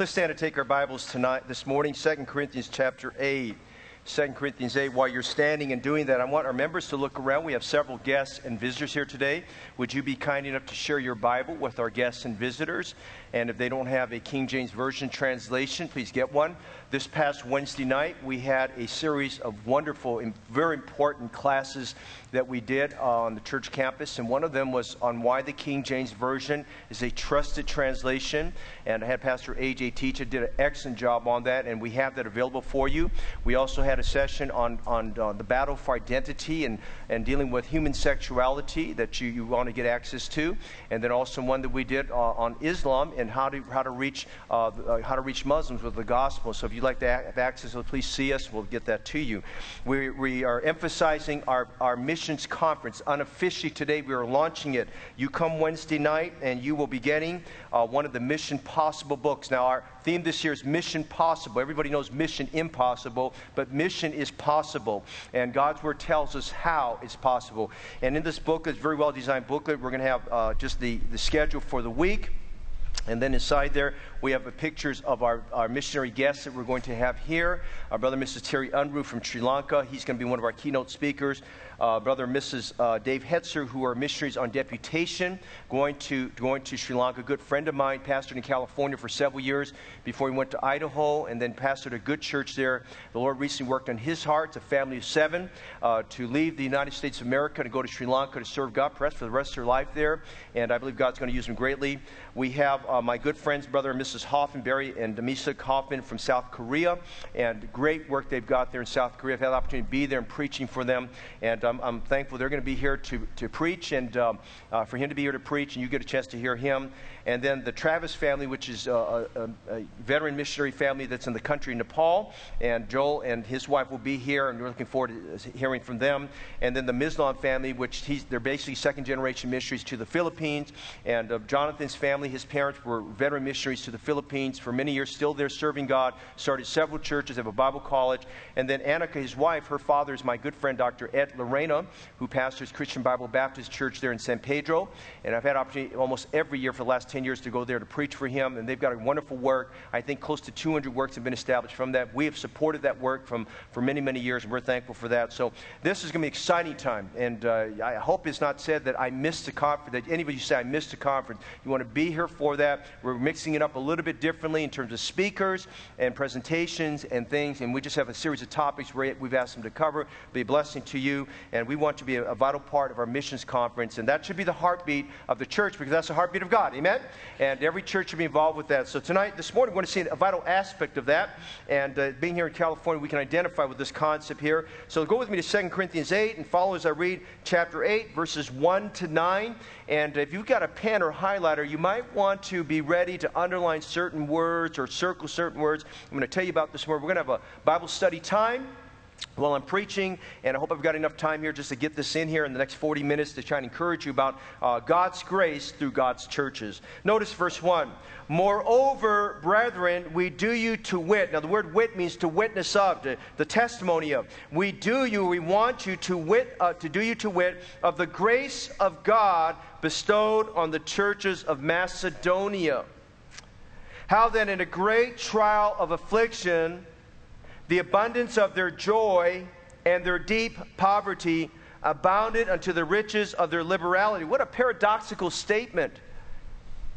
Let's stand and take our Bibles tonight, this morning, 2 Corinthians chapter 8. 2 Corinthians 8. While you're standing and doing that, I want our members to look around. We have several guests and visitors here today. Would you be kind enough to share your Bible with our guests and visitors? And if they don't have a King James Version translation, please get one. This past Wednesday night, we had a series of wonderful and very important classes that we did on the church campus. And one of them was on why the King James Version is a trusted translation. And I had Pastor AJ teach it, did an excellent job on that. And we have that available for you. We also had a session on, on, on the battle for identity and, and dealing with human sexuality that you, you want to get access to. And then also one that we did uh, on Islam and how to, how to, reach, uh, uh, how to reach Muslims with the gospel. So if you'd like to have access, to please see us. We'll get that to you. We, we are emphasizing our, our missions conference. Unofficially today, we are launching it. You come Wednesday night, and you will be getting uh, one of the Mission Possible books. Now, our theme this year is Mission Possible. Everybody knows Mission Impossible, but mission is possible. And God's Word tells us how it's possible. And in this book, it's a very well designed booklet. We're going to have uh, just the, the schedule for the week. And then inside there, we have pictures of our, our missionary guests that we're going to have here. Our brother, Mrs. Terry Unruh from Sri Lanka. He's going to be one of our keynote speakers uh, Brother and Mrs. Uh, Dave Hetzer, who are missionaries on deputation, going to, going to Sri Lanka. A good friend of mine, pastored in California for several years before he went to Idaho and then pastored a good church there. The Lord recently worked on his heart, a family of seven, uh, to leave the United States of America to go to Sri Lanka to serve God perhaps for the rest of their life there. And I believe God's going to use them greatly. We have uh, my good friends, Brother and Mrs. Hoffman, Barry and Demisa Hoffman from South Korea, and great work they've got there in South Korea. I've had the opportunity to be there and preaching for them. And I'm, I'm thankful they're going to be here to, to preach and um, uh, for him to be here to preach, and you get a chance to hear him. And then the Travis family, which is a, a, a veteran missionary family that's in the country Nepal. And Joel and his wife will be here, and we're looking forward to hearing from them. And then the Mislan family, which they're basically second generation missionaries to the Philippines. And uh, Jonathan's family, his parents were veteran missionaries to the Philippines for many years, still there serving God, started several churches, have a Bible college. And then Annika, his wife, her father is my good friend, Dr. Ed Laurena, who pastors Christian Bible Baptist Church there in San Pedro. And I've had opportunity almost every year for the last 10 years to go there to preach for him. And they've got a wonderful work. I think close to 200 works have been established from that. We have supported that work from, for many, many years, and we're thankful for that. So this is going to be an exciting time. And uh, I hope it's not said that I missed the conference, that anybody say I missed the conference. You want to be here for that. We're mixing it up a little bit differently in terms of speakers and presentations and things. And we just have a series of topics we've asked them to cover. Be a blessing to you. And we want to be a, vital part of our missions conference. And that should be the heartbeat of the church because that's the heartbeat of God. Amen? And every church should be involved with that. So tonight, this morning, we're going to see a vital aspect of that. And uh, being here in California, we can identify with this concept here. So go with me to 2 Corinthians 8 and follow as I read chapter 8, verses 1 to 9. And if you've got a pen or highlighter, you might want to be ready to underline certain words or circle certain words. I'm going to tell you about this more. We're going to have a Bible study time while I'm preaching, and I hope I've got enough time here just to get this in here in the next 40 minutes to try and encourage you about uh, God's grace through God's churches. Notice verse 1. Moreover, brethren, we do you to wit. Now, the word wit means to witness of, to, the testimony of. We do you, we want you to wit, uh, to do you to wit of the grace of God bestowed on the churches of Macedonia. How then, in a great trial of affliction, the abundance of their joy and their deep poverty abounded unto the riches of their liberality. What a paradoxical statement.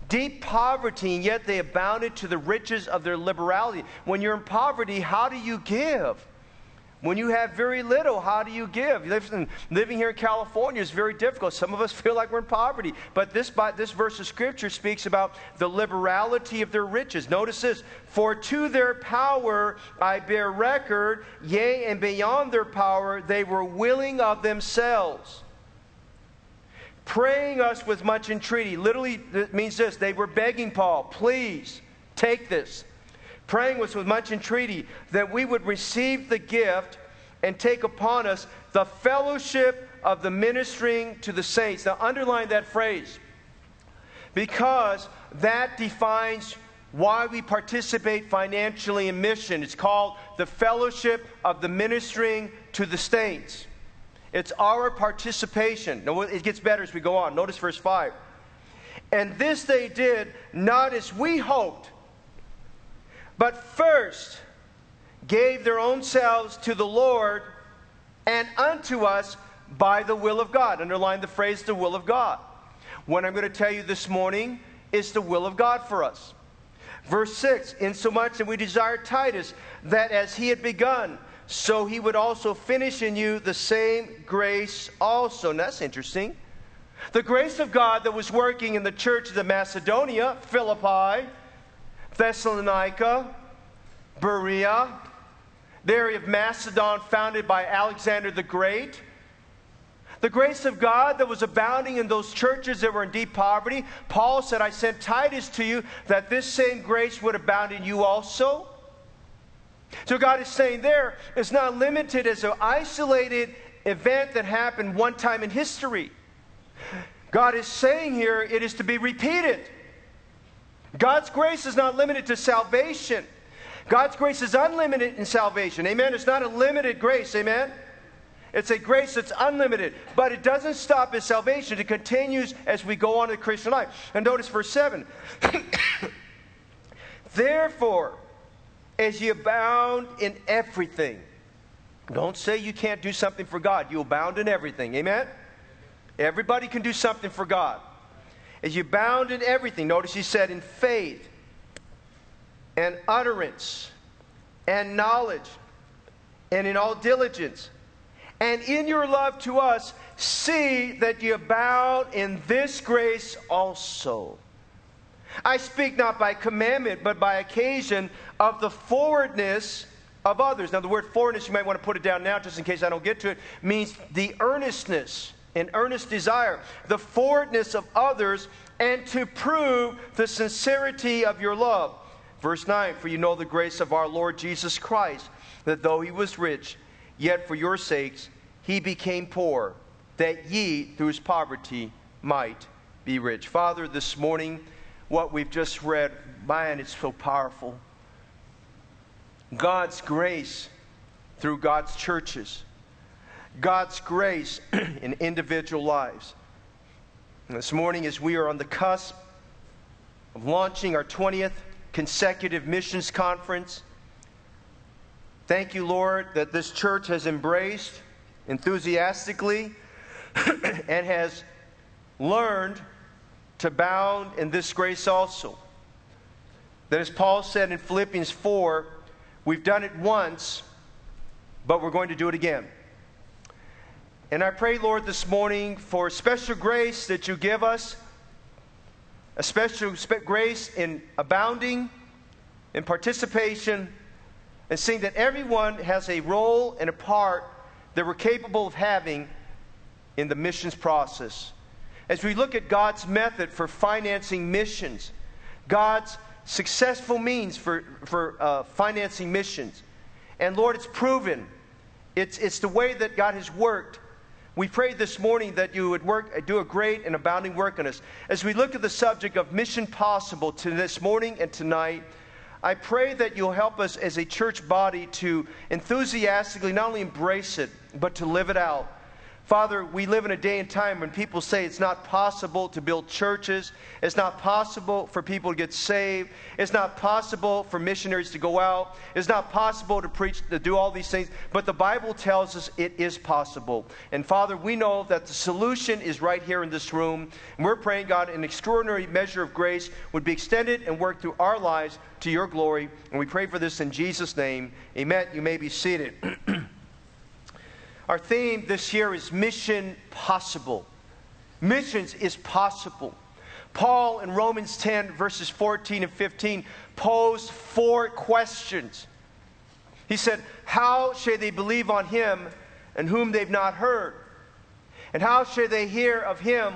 Deep poverty, and yet they abounded to the riches of their liberality. When you're in poverty, how do you give? When you have very little, how do you give? Living here in California is very difficult. Some of us feel like we're in poverty. But this, this verse of Scripture speaks about the liberality of their riches. Notice this For to their power I bear record, yea, and beyond their power they were willing of themselves. Praying us with much entreaty. Literally, it means this they were begging Paul, please take this praying was with much entreaty that we would receive the gift and take upon us the fellowship of the ministering to the saints. Now, underline that phrase because that defines why we participate financially in mission. It's called the fellowship of the ministering to the saints. It's our participation. Now, it gets better as we go on. Notice verse 5. And this they did not as we hoped but first gave their own selves to the Lord and unto us by the will of God. Underline the phrase, the will of God. What I'm going to tell you this morning is the will of God for us. Verse 6 Insomuch that we desire Titus, that as he had begun, so he would also finish in you the same grace also. And that's interesting. The grace of God that was working in the churches of Macedonia, Philippi, Thessalonica, Berea, the area of Macedon founded by Alexander the Great. The grace of God that was abounding in those churches that were in deep poverty. Paul said, I sent Titus to you that this same grace would abound in you also. So God is saying there, it's not limited as an isolated event that happened one time in history. God is saying here it is to be repeated. God's grace is not limited to salvation. God's grace is unlimited in salvation. Amen. It's not a limited grace. Amen. It's a grace that's unlimited, but it doesn't stop at salvation. It continues as we go on in the Christian life. And notice verse 7. Therefore, as you abound in everything, don't say you can't do something for God. You abound in everything. Amen? Everybody can do something for God. As you abound in everything, notice he said in faith and utterance and knowledge and in all diligence. And in your love to us, see that you abound in this grace also. I speak not by commandment, but by occasion of the forwardness of others. Now, the word forwardness, you might want to put it down now just in case I don't get to it, means the earnestness, an earnest desire, the forwardness of others, and to prove the sincerity of your love. Verse 9 For you know the grace of our Lord Jesus Christ, that though he was rich, yet for your sakes he became poor, that ye through his poverty might be rich. Father, this morning, what we've just read, man, it's so powerful. God's grace through God's churches, God's grace in individual lives. And this morning, as we are on the cusp of launching our 20th consecutive missions conference, thank you, Lord, that this church has embraced enthusiastically and has learned to bound in this grace also. That as Paul said in Philippians 4, we've done it once, but we're going to do it again. And I pray, Lord, this morning for special grace that you give us, a special grace in abounding, in participation, and seeing that everyone has a role and a part that we're capable of having in the missions process. As we look at God's method for financing missions, God's successful means for, for uh, financing missions, and Lord, it's proven. It's, it's the way that God has worked. We prayed this morning that you would work, do a great and abounding work in us. As we look at the subject of mission possible to this morning and tonight, I pray that you'll help us as a church body to enthusiastically not only embrace it, but to live it out. Father, we live in a day and time when people say it's not possible to build churches. It's not possible for people to get saved. It's not possible for missionaries to go out. It's not possible to preach, to do all these things. But the Bible tells us it is possible. And Father, we know that the solution is right here in this room. And we're praying, God, an extraordinary measure of grace would be extended and work through our lives to your glory. And we pray for this in Jesus' name. Amen. You may be seated. Our theme this year is Mission Possible. Missions is possible. Paul in Romans 10, verses 14 and 15, posed four questions. He said, How shall they believe on him and whom they've not heard? And how shall they hear of him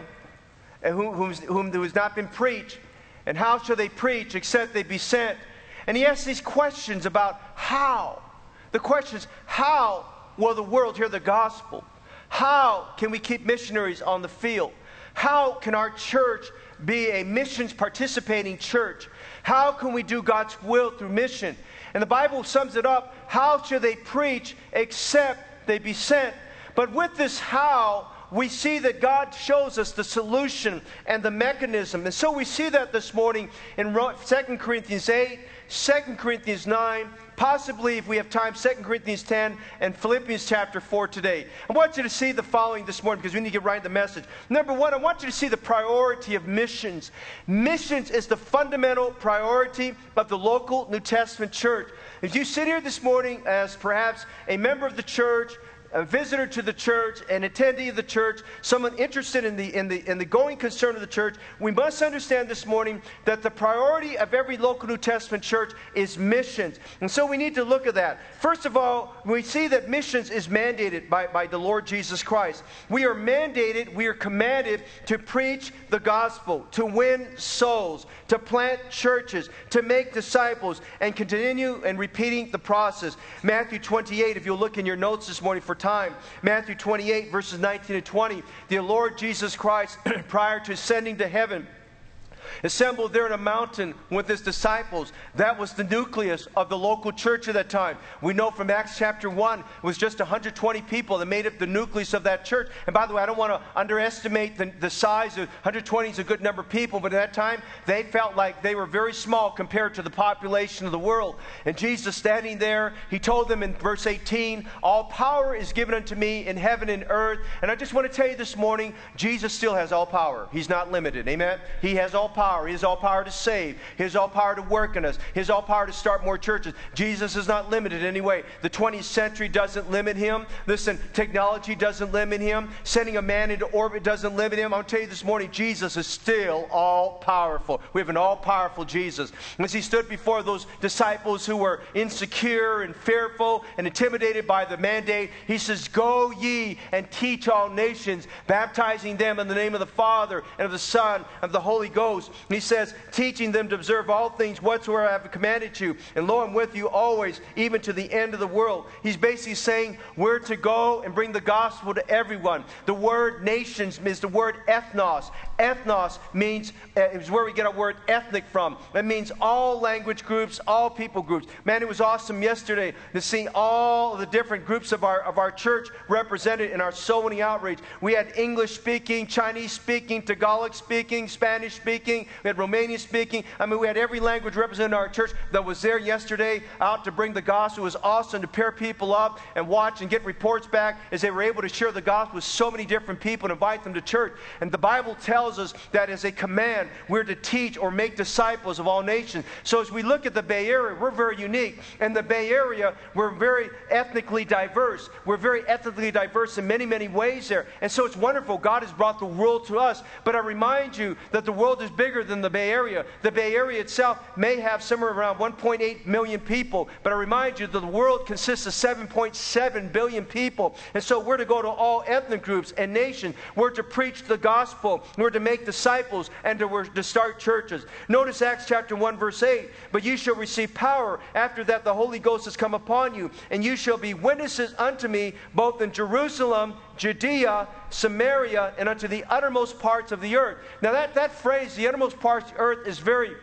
and whom, whom has not been preached? And how shall they preach except they be sent? And he asked these questions about how. The questions, how will the world hear the gospel? How can we keep missionaries on the field? How can our church be a missions participating church? How can we do God's will through mission? And the Bible sums it up how should they preach except they be sent? But with this how, we see that God shows us the solution and the mechanism. And so we see that this morning in 2 Corinthians 8 2 Corinthians 9, possibly, if we have time, 2 Corinthians 10 and Philippians chapter 4 today. I want you to see the following this morning because we need to get right in the message. Number one, I want you to see the priority of missions. Missions is the fundamental priority of the local New Testament church. If you sit here this morning as perhaps a member of the church, a visitor to the church, an attendee of the church, someone interested in the, in, the, in the going concern of the church, we must understand this morning that the priority of every local New Testament church is missions. And so we need to look at that. First of all, we see that missions is mandated by, by the Lord Jesus Christ. We are mandated, we are commanded to preach the gospel, to win souls, to plant churches, to make disciples, and continue and repeating the process. Matthew 28, if you'll look in your notes this morning for time. Matthew 28, verses 19 to 20. The Lord Jesus Christ, prior to ascending to heaven, assembled there in a mountain with his disciples. That was the nucleus of the local church at that time. We know from Acts chapter 1, it was just 120 people that made up the nucleus of that church. And by the way, I don't want to underestimate the, the size of 120 is a good number of people, but at that time, they felt like they were very small compared to the population of the world. And Jesus standing there, he told them in verse 18, All power is given unto me in heaven and earth. And I just want to tell you this morning, Jesus still has all power. He's not limited. Amen? He has all power. He has all power to save. He has all power to work in us. He has all power to start more churches. Jesus is not limited in any way. The 20th century doesn't limit him. Listen, technology doesn't limit him. Sending a man into orbit doesn't limit him. I'll tell you this morning, Jesus is still all powerful. We have an all powerful Jesus. As he stood before those disciples who were insecure and fearful and intimidated by the mandate, he says, Go ye and teach all nations, baptizing them in the name of the Father and of the Son and of the Holy Ghost he says, teaching them to observe all things whatsoever I have commanded you. And lo, I'm with you always, even to the end of the world. He's basically saying we're to go and bring the gospel to everyone. The word nations is the word ethnos. Ethnos means, uh, is where we get our word ethnic from. It means all language groups, all people groups. Man, it was awesome yesterday to see all the different groups of our, of our church represented in our so many outreach. We had English speaking, Chinese speaking, Tagalog speaking, Spanish speaking, we had Romanian speaking. I mean, we had every language represented in our church that was there yesterday out to bring the gospel. It was awesome to pair people up and watch and get reports back as they were able to share the gospel with so many different people and invite them to church. And the Bible tells tells us that as a command, we're to teach or make disciples of all nations. So as we look at the Bay Area, we're very unique. In the Bay Area, we're very ethnically diverse. We're very ethnically diverse in many, many ways there. And so it's wonderful. God has brought the world to us. But I remind you that the world is bigger than the Bay Area. The Bay Area itself may have somewhere around 1.8 million people. But I remind you that the world consists of 7.7 billion people. And so we're to go to all ethnic groups and nations. We're to preach the gospel. We're to to make disciples and to, to start churches. Notice Acts chapter 1, verse 8. But you shall receive power after that the Holy Ghost has come upon you, and you shall be witnesses unto me both in Jerusalem, Judea, Samaria, and unto the uttermost parts of the earth. Now, that, that phrase, the uttermost parts of the earth, is very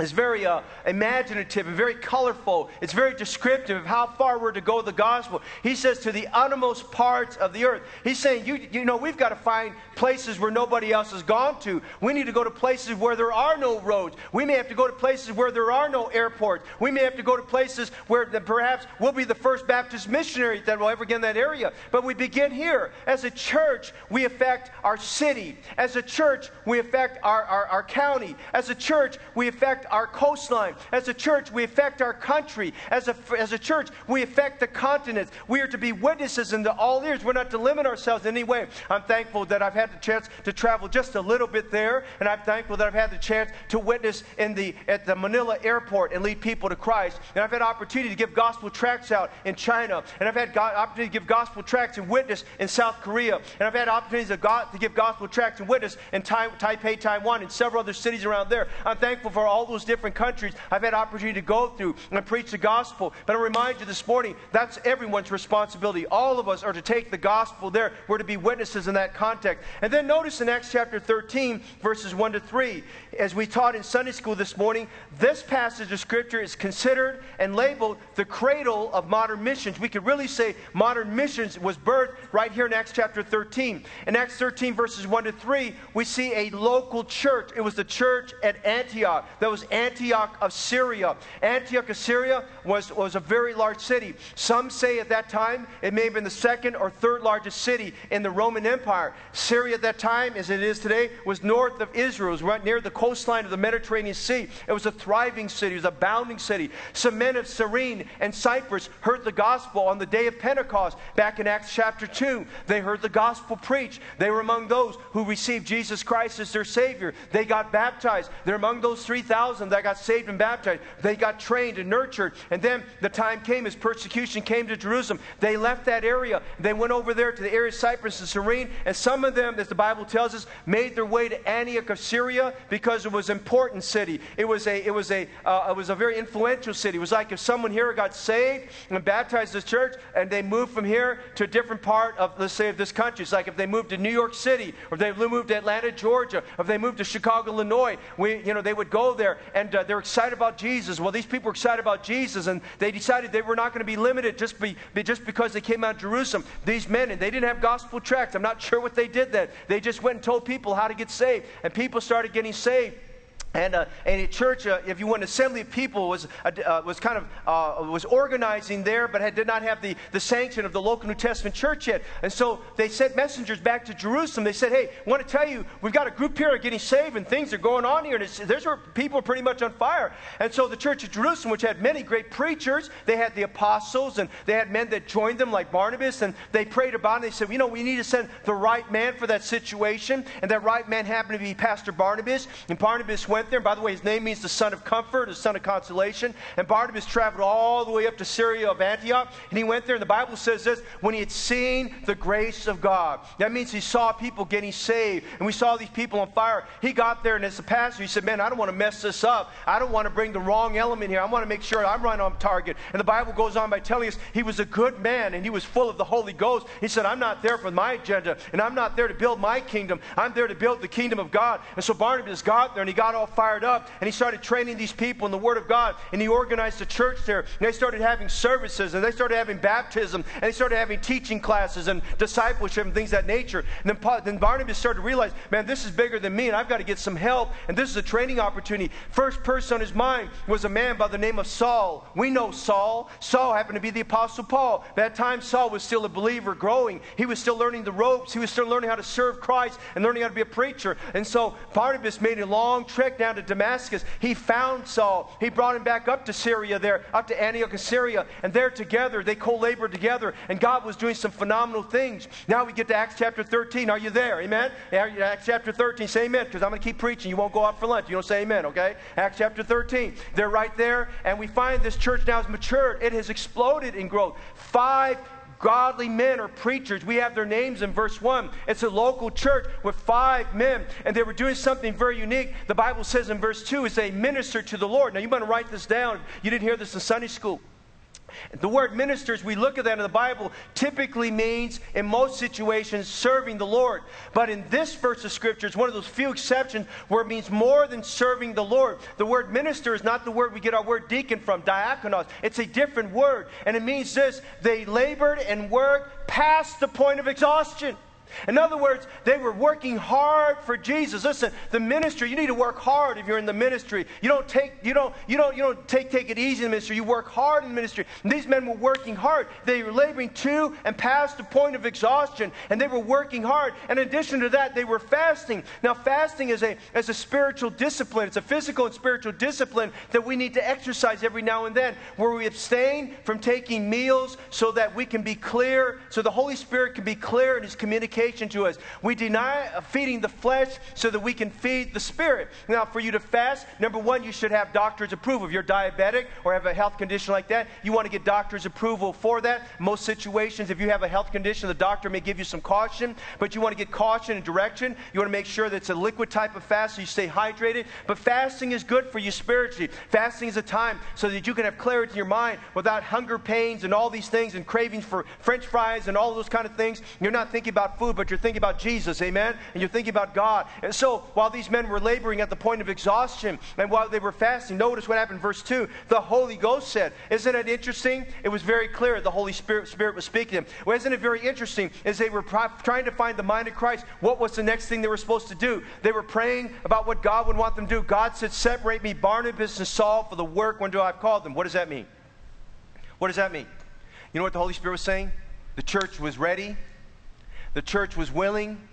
it's very uh, imaginative and very colorful. It's very descriptive of how far we're to go with the gospel. He says to the uttermost parts of the earth. He's saying, you, you know, we've got to find places where nobody else has gone to. We need to go to places where there are no roads. We may have to go to places where there are no airports. We may have to go to places where perhaps we'll be the first Baptist missionary that will ever get in that area. But we begin here. As a church, we affect our city. As a church, we affect our, our, our county. As a church, we affect our coastline. As a church, we affect our country. As a, as a church, we affect the continents. We are to be witnesses into all ears. We're not to limit ourselves in any way. I'm thankful that I've had the chance to travel just a little bit there, and I'm thankful that I've had the chance to witness in the, at the Manila airport and lead people to Christ. And I've had opportunity to give gospel tracts out in China, and I've had God, opportunity to give gospel tracts and witness in South Korea, and I've had opportunities to, God, to give gospel tracts and witness in tai, Taipei, Taiwan, and several other cities around there. I'm thankful for all those those different countries I've had opportunity to go through and preach the gospel. But I remind you this morning, that's everyone's responsibility. All of us are to take the gospel there. We're to be witnesses in that context. And then notice in Acts chapter 13, verses 1 to 3, as we taught in Sunday school this morning, this passage of Scripture is considered and labeled the cradle of modern missions. We could really say modern missions was birthed right here in Acts chapter 13. In Acts 13, verses 1 to 3, we see a local church. It was the church at Antioch that was Antioch of Syria. Antioch of Syria was, was a very large city. Some say at that time it may have been the second or third largest city in the Roman Empire. Syria at that time, as it is today, was north of Israel. It was right near the coastline of the Mediterranean Sea. It was a thriving city, it was a bounding city. Some men of Cyrene and Cyprus heard the gospel on the day of Pentecost back in Acts chapter 2. They heard the gospel preached. They were among those who received Jesus Christ as their Savior. They got baptized. They're among those 3,000 that got saved and baptized. They got trained and nurtured. And then the time came as persecution came to Jerusalem. They left that area. They went over there to the area of Cyprus and Cyrene. And some of them, as the Bible tells us, made their way to Antioch of Syria because it was an important city. It was a, it was a, uh, it was a very influential city. It was like if someone here got saved and baptized this church and they moved from here to a different part of, let's say, of this country. It's like if they moved to New York City or they moved to Atlanta, Georgia, or if they moved to Chicago, Illinois. We, you know, they would go there and uh, they're excited about Jesus. Well, these people were excited about Jesus and they decided they were not going to be limited just, be, just because they came out of Jerusalem. These men, and they didn't have gospel tracts. I'm not sure what they did then. They just went and told people how to get saved, and people started getting saved. And, uh, and a church, uh, if you want, assembly of people was, uh, uh was kind of uh, was organizing there, but had, did not have the, the sanction of the local New Testament church yet. And so they sent messengers back to Jerusalem. They said, "Hey, I want to tell you, we've got a group here getting saved, and things are going on here, and there's where people are pretty much on fire." And so the church of Jerusalem, which had many great preachers, they had the apostles, and they had men that joined them, like Barnabas, and they prayed about it. They said, "You know, we need to send the right man for that situation," and that right man happened to be Pastor Barnabas. And Barnabas went went there. By the way, his name means the son of comfort, the son of consolation. And Barnabas traveled all the way up to Syria of Antioch, and he went there. And the Bible says this when he had seen the grace of God. That means he saw people getting saved, and we saw these people on fire. He got there, and as a pastor, he said, Man, I don't want to mess this up. I don't want to bring the wrong element here. I want to make sure I'm right on target. And the Bible goes on by telling us he was a good man, and he was full of the Holy Ghost. He said, I'm not there for my agenda, and I'm not there to build my kingdom. I'm there to build the kingdom of God. And so Barnabas got there, and he got all fired up and he started training these people in the Word of God. And he organized a church there. And they started having services and they started having baptism and they started having teaching classes and discipleship and things that nature. And then, then Barnabas started to realize, man, this is bigger than me and I've got to get some help. And this is a training opportunity. First person on his mind was a man by the name of Saul. We know Saul. Saul happened to be the Apostle Paul. By that time, Saul was still a believer growing. He was still learning the ropes. He was still learning how to serve Christ and learning how to be a preacher. And so Barnabas made a long trek down to Damascus. He found Saul. He brought him back up to Syria there, up to Antioch of Syria. And there together, they co labored together. And God was doing some phenomenal things. Now we get to Acts chapter 13. Are you there? Amen? Acts chapter 13. Say amen, because I'm going to keep preaching. You won't go out for lunch. You don't say amen, okay? Acts chapter 13. They're right there. And we find this church now has matured. It has exploded in growth. Five godly men or preachers. We have their names in verse 1. It's a local church with five men, and they were doing something very unique. The Bible says in verse 2 is they ministered to the Lord. Now, you to write this down. You didn't hear this in Sunday school. The word ministers, we look at that in the Bible, typically means, in most situations, serving the Lord. But in this verse of Scripture, it's one of those few exceptions where it means more than serving the Lord. The word minister is not the word we get our word deacon from, diakonos. It's a different word. And it means this they labored and worked past the point of exhaustion. In other words, they were working hard for Jesus. Listen, the ministry, you need to work hard if you're in the ministry. You don't take, you don't, you don't, you don't take, take it easy in the ministry. You work hard in the ministry. And these men were working hard. They were laboring to and past the point of exhaustion. And they were working hard. And in addition to that, they were fasting. Now, fasting is a, is a spiritual discipline. It's a physical and spiritual discipline that we need to exercise every now and then, where we abstain from taking meals so that we can be clear, so the Holy Spirit can be clear in his communication to us. We deny feeding the flesh so that we can feed the spirit. Now, for you to fast, number one, you should have doctor's approval. If you're diabetic or have a health condition like that, you want to get doctor's approval for that. Most situations, if you have a health condition, the doctor may give you some caution, but you want to get caution and direction. You want to make sure that it's a liquid type of fast so you stay hydrated. But fasting is good for you spiritually. Fasting is a time so that you can have clarity in your mind without hunger pains and all these things and cravings for french fries and all those kind of things. You're not thinking about food food, but you're thinking about Jesus, amen? And you're thinking about God. And so while these men were laboring at the point of exhaustion, and while they were fasting, notice what happened verse 2. The Holy Ghost said, Isn't it interesting? It was very clear the Holy Spirit, Spirit was speaking to them. Well, isn't it very interesting as they were trying to find the mind of Christ, what was the next thing they were supposed to do? They were praying about what God would want them to do. God said, Separate me, Barnabas and Saul, for the work when do I've called them. What does that mean? What does that mean? You know what the Holy Spirit was saying? The church was ready, the church was willing,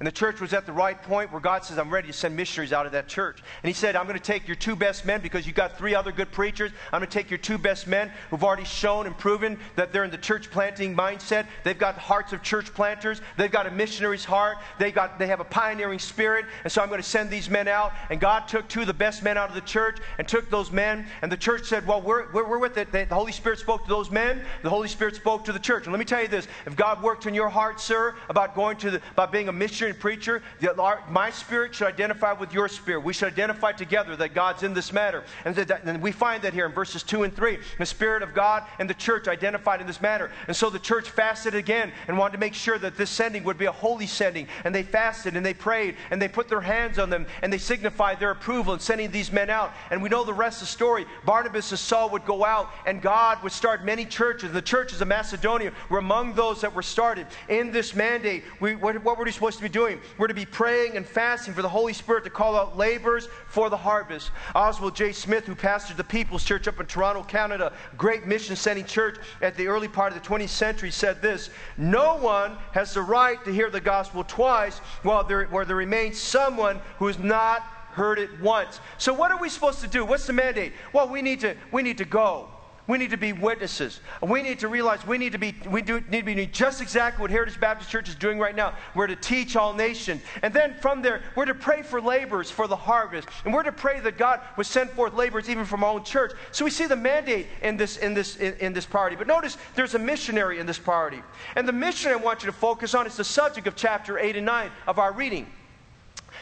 and the church was at the right point where God says, I'm ready to send missionaries out of that church. And He said, I'm going to take your two best men because you've got three other good preachers. I'm going to take your two best men who've already shown and proven that they're in the church planting mindset. They've got hearts of church planters. They've got a missionary's heart. They, got, they have a pioneering spirit. And so I'm going to send these men out. And God took two of the best men out of the church and took those men. And the church said, Well, we're, we're, we're with it. The Holy Spirit spoke to those men. The Holy Spirit spoke to the church. And let me tell you this if God worked in your heart, sir, about going to the, about being a missionary preacher, my spirit should identify with your spirit. We should identify together that God's in this matter. And, that, and we find that here in verses 2 and 3. The Spirit of God and the church identified in this matter. And so the church fasted again and wanted to make sure that this sending would be a holy sending. And they fasted and they prayed and they put their hands on them and they signified their approval in sending these men out. And we know the rest of the story. Barnabas and Saul would go out and God would start many churches. The churches of Macedonia were among those that were started. In this mandate, we, what, what were we supposed to be doing? We're to be praying and fasting for the Holy Spirit to call out laborers for the harvest. Oswald J. Smith, who pastored the People's Church up in Toronto, Canada, great mission sending church at the early part of the 20th century, said this No one has the right to hear the gospel twice while there, where there remains someone who has not heard it once. So, what are we supposed to do? What's the mandate? Well, we need to, we need to go. We need to be witnesses. We need to realize we need to be we do, need to be doing just exactly what Heritage Baptist Church is doing right now. We're to teach all nations. And then from there, we're to pray for laborers for the harvest. And we're to pray that God would send forth laborers even from our own church. So we see the mandate in this in this in, in this priority. But notice there's a missionary in this priority. And the missionary I want you to focus on is the subject of chapter 8 and 9 of our reading.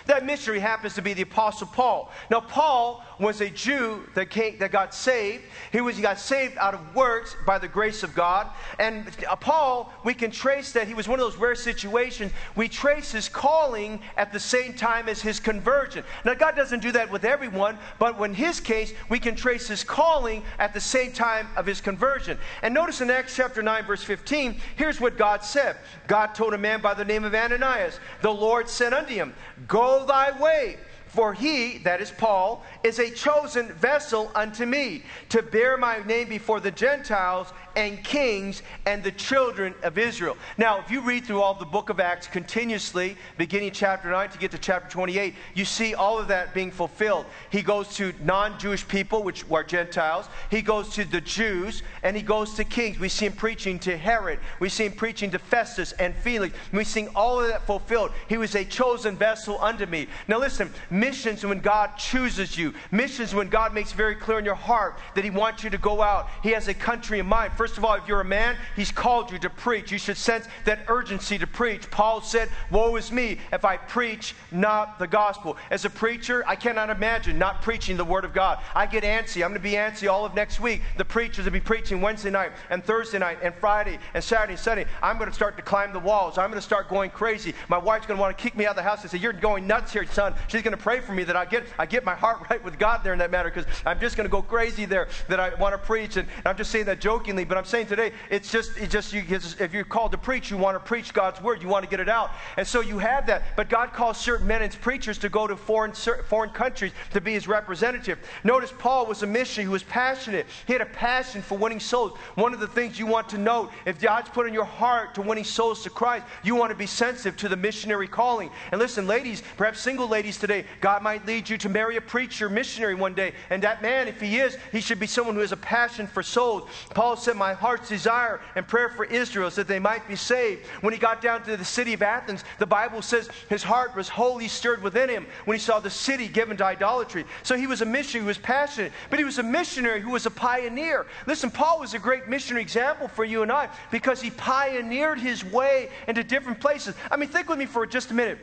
That missionary happens to be the Apostle Paul. Now, Paul was a Jew that, came, that got saved. He, was, he got saved out of works by the grace of God. And uh, Paul, we can trace that he was one of those rare situations. We trace his calling at the same time as his conversion. Now, God doesn't do that with everyone, but in his case, we can trace his calling at the same time of his conversion. And notice in Acts chapter 9, verse 15, here's what God said God told a man by the name of Ananias, The Lord said unto him, Go thy way. For he, that is Paul, is a chosen vessel unto me to bear my name before the Gentiles and kings and the children of Israel. Now, if you read through all the book of Acts continuously, beginning chapter 9 to get to chapter 28, you see all of that being fulfilled. He goes to non Jewish people, which are Gentiles, he goes to the Jews, and he goes to kings. We see him preaching to Herod, we see him preaching to Festus and Felix. We see all of that fulfilled. He was a chosen vessel unto me. Now, listen, missions when God chooses you, missions when God makes very clear in your heart that he wants you to go out. He has a country in mind. First First of all, if you're a man, he's called you to preach. You should sense that urgency to preach. Paul said, Woe is me if I preach not the gospel. As a preacher, I cannot imagine not preaching the word of God. I get antsy. I'm going to be antsy all of next week. The preachers will be preaching Wednesday night and Thursday night and Friday and Saturday and Sunday. I'm going to start to climb the walls. I'm going to start going crazy. My wife's going to want to kick me out of the house and say, You're going nuts here, son. She's going to pray for me that I get, I get my heart right with God there in that matter because I'm just going to go crazy there that I want to preach. And I'm just saying that jokingly, but I'm saying today, it's just, it's just you, if you're called to preach, you want to preach God's word, you want to get it out. And so you have that. But God calls certain men and preachers to go to foreign, foreign countries to be his representative. Notice Paul was a missionary who was passionate. He had a passion for winning souls. One of the things you want to note, if God's put in your heart to winning souls to Christ, you want to be sensitive to the missionary calling. And listen, ladies, perhaps single ladies today, God might lead you to marry a preacher, missionary one day. And that man, if he is, he should be someone who has a passion for souls. Paul said, My heart's desire and prayer for Israel so that they might be saved. When he got down to the city of Athens, the Bible says his heart was wholly stirred within him when he saw the city given to idolatry. So he was a missionary who was passionate, but he was a missionary who was a pioneer. Listen, Paul was a great missionary example for you and I because he pioneered his way into different places. I mean, think with me for just a minute.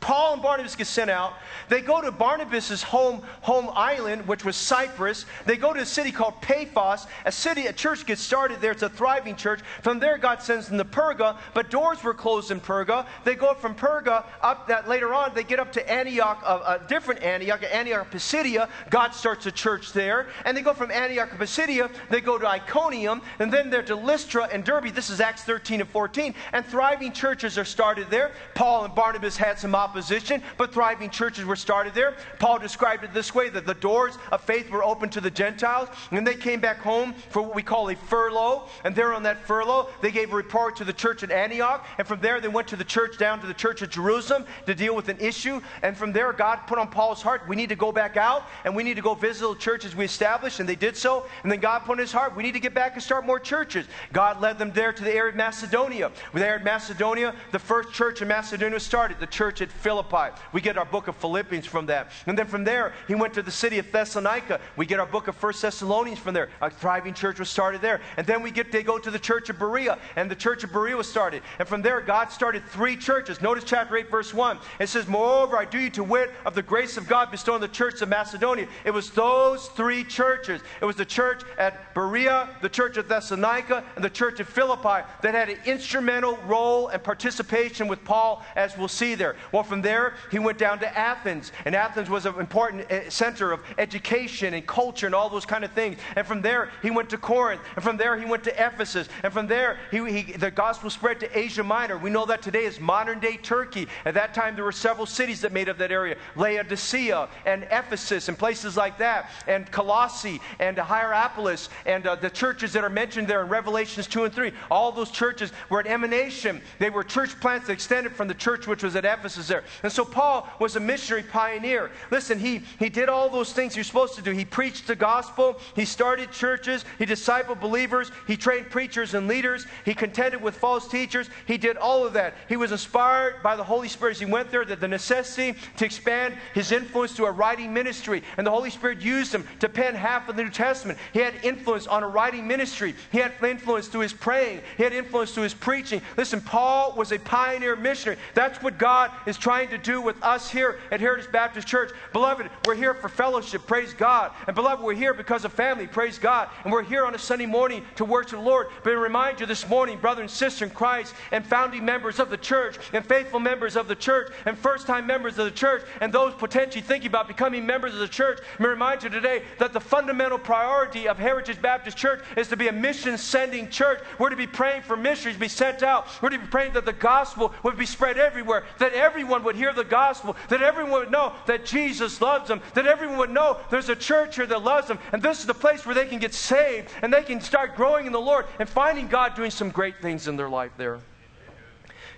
Paul and Barnabas get sent out. They go to Barnabas' home, home island, which was Cyprus. They go to a city called Paphos. A city, a church gets started there. It's a thriving church. From there, God sends them to Perga, but doors were closed in Perga. They go from Perga up that later on, they get up to Antioch, a, a different Antioch, Antioch Pisidia. God starts a church there. And they go from Antioch Pisidia, they go to Iconium, and then they're to Lystra and Derbe. This is Acts 13 and 14. And thriving churches are started there. Paul and Barnabas had some opposition, but thriving churches were started there. Paul described it this way that the doors of faith were open to the Gentiles, and they came back home for what we call a furlough. And there on that furlough, they gave a report to the church at Antioch, and from there they went to the church down to the church at Jerusalem to deal with an issue. And from there, God put on Paul's heart, we need to go back out and we need to go visit the churches we established, and they did so. And then God put in his heart, we need to get back and start more churches. God led them there to the area of Macedonia. There in Macedonia, the first church in Macedonia started, the church at Philippi. We get our book of Philippians from that. And then from there, he went to the city of Thessalonica. We get our book of First Thessalonians from there. A thriving church was started there. And then we get they go to the church of Berea, and the church of Berea was started. And from there, God started three churches. Notice chapter 8, verse 1. It says, Moreover, I do you to wit of the grace of God bestowed on the church of Macedonia. It was those three churches. It was the church at Berea, the church of Thessalonica, and the church of Philippi that had an instrumental role and participation with Paul, as we'll see there. Well, from there, he went down to Athens, and Athens was an important eh, center of education and culture and all those kind of things. And from there, he went to Corinth, and from there, he went to Ephesus, and from there, he, he, the gospel spread to Asia Minor. We know that today is modern day Turkey. At that time, there were several cities that made up that area Laodicea and Ephesus and places like that, and Colossae and Hierapolis, and uh, the churches that are mentioned there in Revelations 2 and 3. All those churches were an emanation. They were church plants that extended from the church which was at Ephesus there. And so Paul was a missionary pioneer. Listen, he, he did all those things you're supposed to do. He preached the gospel, he started churches, he discipled believers, he trained preachers and leaders, he contended with false teachers. He did all of that. He was inspired by the Holy Spirit as he went there, that the necessity to expand his influence to a writing ministry. And the Holy Spirit used him to pen half of the New Testament. He had influence on a writing ministry. He had influence through his praying. He had influence through his preaching. Listen, Paul was a pioneer missionary. That's what God is trying to do with us here at Heritage Baptist Church. Beloved, we're here for fellowship. Praise God. And beloved, we're here because of family. Praise God. And we're here on a Sunday morning to worship the Lord. But I remind you this morning, brother and sister in Christ, and founding members of the church, and faithful members of the church, and first time members of the church, and those potentially thinking about becoming members of the church, me remind you today that the fundamental priority of Heritage Baptist Church is to be a mission sending church. We're to be praying for missionaries to be sent out. We're to be praying that the gospel would be spread everywhere, that everyone would hear the gospel, that everyone would know that Jesus loves them, that everyone would know there's a church here that loves them, and this is the place where they can get saved and they can start growing in the Lord and finding God doing some great things in their life there.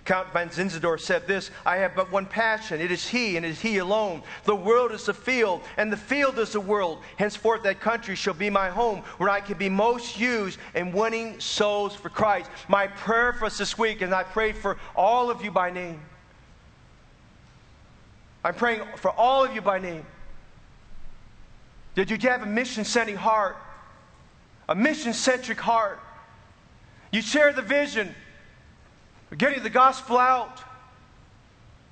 Count von Zinzendorf said this I have but one passion. It is He, and it is He alone. The world is the field, and the field is the world. Henceforth, that country shall be my home, where I can be most used in winning souls for Christ. My prayer for us this week, and I pray for all of you by name. I'm praying for all of you by name. Did you have a mission sending heart? A mission centric heart. You share the vision of getting the gospel out,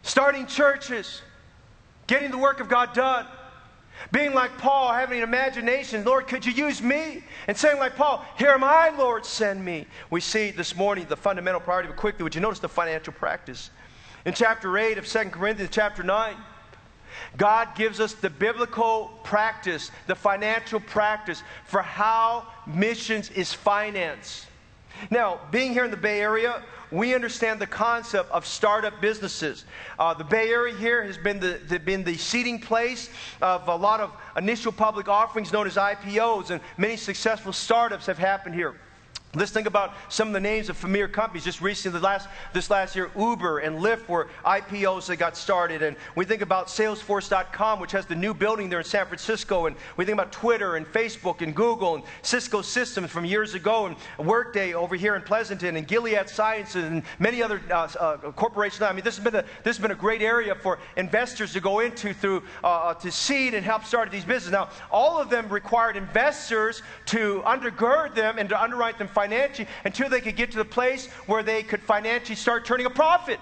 starting churches, getting the work of God done. Being like Paul, having an imagination, Lord, could you use me? And saying like Paul, here am I, Lord, send me. We see this morning the fundamental priority, but quickly, would you notice the financial practice? In chapter 8 of 2 Corinthians, chapter 9, God gives us the biblical practice, the financial practice for how missions is financed. Now, being here in the Bay Area, we understand the concept of startup businesses. Uh, the Bay Area here has been the, the, been the seeding place of a lot of initial public offerings known as IPOs, and many successful startups have happened here. Let's think about some of the names of familiar companies. Just recently, last, this last year, Uber and Lyft were IPOs that got started. And we think about Salesforce.com, which has the new building there in San Francisco. And we think about Twitter and Facebook and Google and Cisco Systems from years ago, and Workday over here in Pleasanton, and Gilead Sciences, and many other uh, uh, corporations. I mean, this has, been a, this has been a great area for investors to go into through uh, uh to seed and help start these businesses. Now, all of them required investors to undergird them and to underwrite them financially until they could get to the place where they could financially start turning a profit.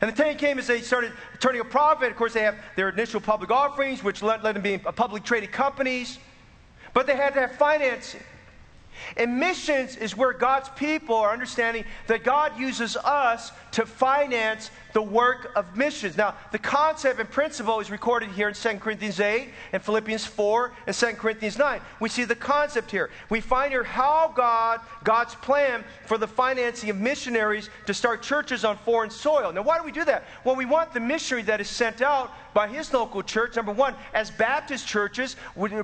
And the day came as they started turning a profit. Of course, they have their initial public offerings, which let them be public traded companies. But they had to have financing. And missions is where God's people are understanding that God uses us to finance the work of missions. Now, the concept and principle is recorded here in 2 Corinthians 8 and Philippians 4 and 2 Corinthians 9. We see the concept here. We find here how God, God's plan for the financing of missionaries to start churches on foreign soil. Now, why do we do that? Well, we want the missionary that is sent out by his local church, number one, as Baptist churches,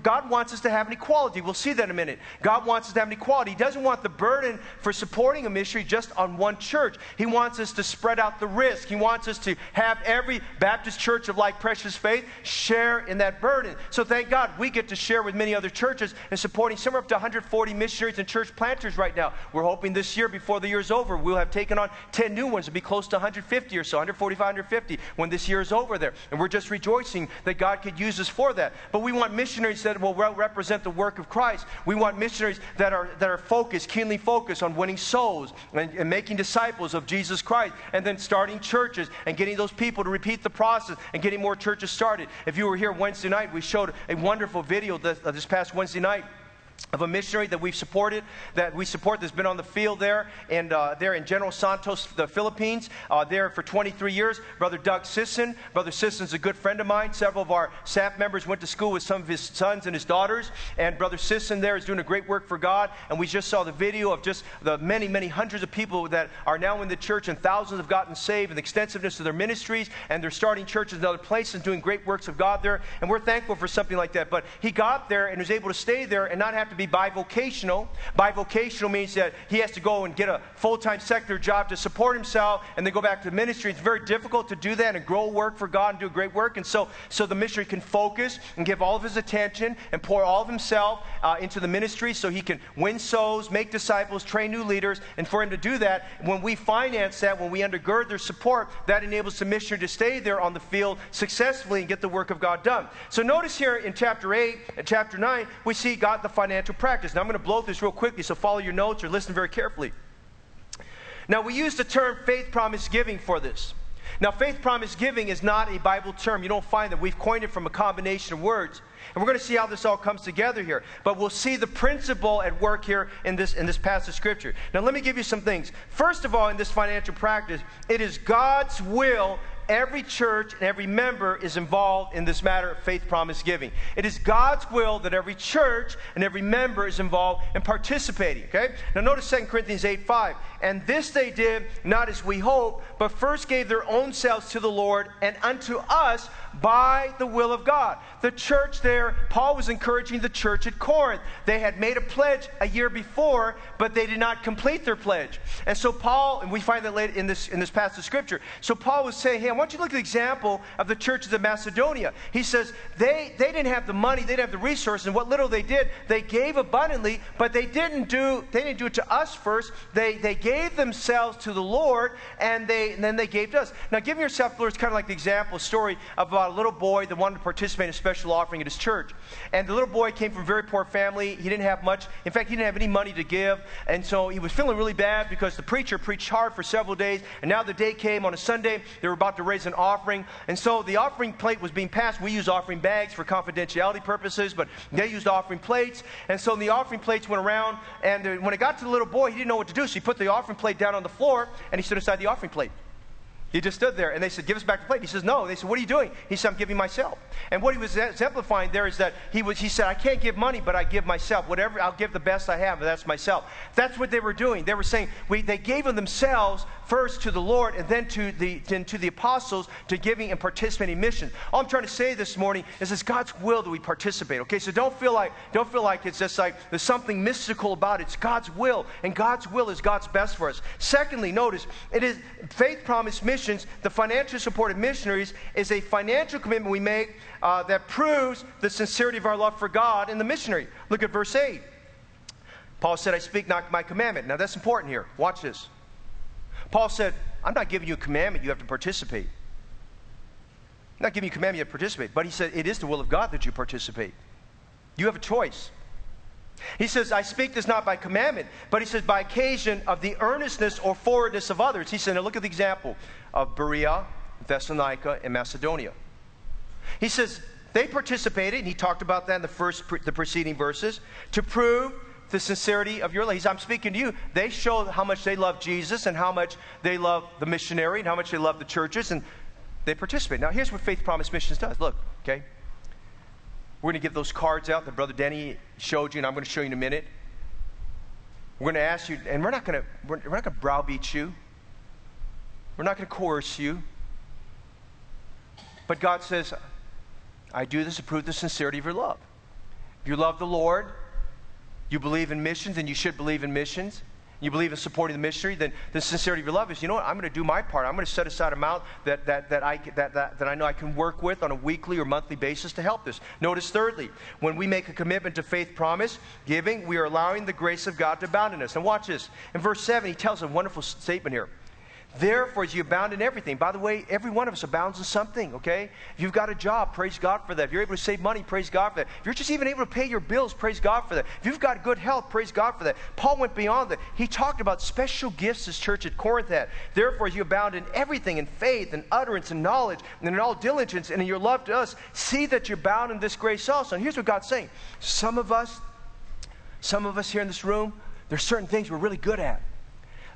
God wants us to have an equality. We'll see that in a minute. God wants us to have an equality. He doesn't want the burden for supporting a ministry just on one church. He wants us to spread out the risk. He wants us to have every Baptist church of like precious faith share in that burden. So thank God we get to share with many other churches and supporting somewhere up to 140 missionaries and church planters right now. We're hoping this year, before the year's over, we'll have taken on 10 new ones. It'll be close to 150 or so, 145, 150 when this year is over there. And we're just rejoicing that God could use us for that. But we want missionaries that will represent the work of Christ. We want missionaries that are, that are focused, keenly focused on winning souls and, and making disciples of Jesus Christ, and then starting churches and getting those people to repeat the process and getting more churches started. If you were here Wednesday night, we showed a wonderful video this, uh, this past Wednesday night of a missionary that we've supported, that we support, that's been on the field there, and uh, there in General Santos, the Philippines, uh, there for 23 years. Brother Doug Sisson. Brother Sisson's a good friend of mine. Several of our staff members went to school with some of his sons and his daughters, and Brother Sisson there is doing a great work for God. And we just saw the video of just the many, many hundreds of people that are now in the church, and thousands have gotten saved, and the extensiveness of their ministries, and they're starting churches in other places, and doing great works of God there. And we're thankful for something like that. But he got there and was able to stay there and not have to be bivocational. Bivocational means that he has to go and get a full time secular job to support himself and then go back to the ministry. It's very difficult to do that and grow work for God and do great work. And so, so the missionary can focus and give all of his attention and pour all of himself uh, into the ministry so he can win souls, make disciples, train new leaders. And for him to do that, when we finance that, when we undergird their support, that enables the missionary to stay there on the field successfully and get the work of God done. So notice here in chapter 8 and chapter 9, we see God the financial practice. Now, I'm going to blow this real quickly, so follow your notes or listen very carefully. Now, we use the term faith promise giving for this. Now, faith promise giving is not a Bible term. You don't find that. We've coined it from a combination of words. And we're going to see how this all comes together here. But we'll see the principle at work here in this, in this passage of Scripture. Now, let me give you some things. First of all, in this financial practice, it is God's will every church and every member is involved in this matter of faith promise giving. It is God's will that every church and every member is involved in participating. Okay? Now notice 2 Corinthians 8 5. And this they did not as we hope, but first gave their own selves to the Lord and unto us by the will of God. The church there, Paul was encouraging the church at Corinth. They had made a pledge a year before, but they did not complete their pledge. And so Paul, and we find that later in this in this passage of scripture. So Paul was saying, Hey, I want you to look at the example of the churches of Macedonia. He says they they didn't have the money, they didn't have the resources, and what little they did, they gave abundantly, but they didn't do they didn't do it to us first. They they gave themselves to the Lord, and they and then they gave to us. Now give yourself, Lord, it's kind of like the example story about a little boy that wanted to participate in a special offering at his church. And the little boy came from a very poor family. He didn't have much. In fact, he didn't have any money to give. And so he was feeling really bad because the preacher preached hard for several days. And now the day came on a Sunday. They were about to raise an offering. And so the offering plate was being passed. We use offering bags for confidentiality purposes, but they used offering plates. And so the offering plates went around. And when it got to the little boy, he didn't know what to do. So he put the offering plate down on the floor and he stood aside the offering plate. He just stood there and they said, Give us back the plate. He says, No. They said, What are you doing? He said, I'm giving myself. And what he was exemplifying there is that he, was, he said, I can't give money, but I give myself. Whatever, I'll give the best I have, but that's myself. That's what they were doing. They were saying, we, They gave of themselves first to the Lord and then to the, then to the apostles to giving and participating in missions. All I'm trying to say this morning is it's God's will that we participate. Okay, so don't feel like, don't feel like it's just like there's something mystical about it. It's God's will, and God's will is God's best for us. Secondly, notice it is faith promise mission missions, the financial support of missionaries is a financial commitment we make uh, that proves the sincerity of our love for God and the missionary. Look at verse 8. Paul said, I speak not my commandment. Now that's important here. Watch this. Paul said, I'm not giving you a commandment, you have to participate. I'm not giving you a commandment, you have to participate. But he said, it is the will of God that you participate. You have a choice. He says, I speak this not by commandment, but he says, by occasion of the earnestness or forwardness of others. He said, now look at the example of Berea, Thessalonica, and Macedonia. He says, they participated, and he talked about that in the first, the preceding verses, to prove the sincerity of your love. I'm speaking to you. They show how much they love Jesus and how much they love the missionary and how much they love the churches, and they participate. Now, here's what Faith Promise Missions does. Look, okay? We're going to give those cards out that Brother Denny showed you, and I'm going to show you in a minute. We're going to ask you, and we're not going to, we're, we're not going to browbeat you. We're not going to coerce you. But God says, I do this to prove the sincerity of your love. If you love the Lord, you believe in missions, and you should believe in missions, you believe in supporting the ministry, then the sincerity of your love is, you know what, I'm going to do my part. I'm going to set aside a amount that, that, that, I, that, that, that I know I can work with on a weekly or monthly basis to help this. Notice, thirdly, when we make a commitment to faith promise giving, we are allowing the grace of God to abound in us. And watch this. In verse 7, he tells a wonderful statement here. Therefore, as you abound in everything, by the way, every one of us abounds in something, okay? If you've got a job, praise God for that. If you're able to save money, praise God for that. If you're just even able to pay your bills, praise God for that. If you've got good health, praise God for that. Paul went beyond that. He talked about special gifts his church at Corinth had. Therefore, as you abound in everything, in faith, and utterance, and knowledge, and in all diligence, and in your love to us, see that you're bound in this grace also. And here's what God's saying. Some of us, some of us here in this room, there's certain things we're really good at.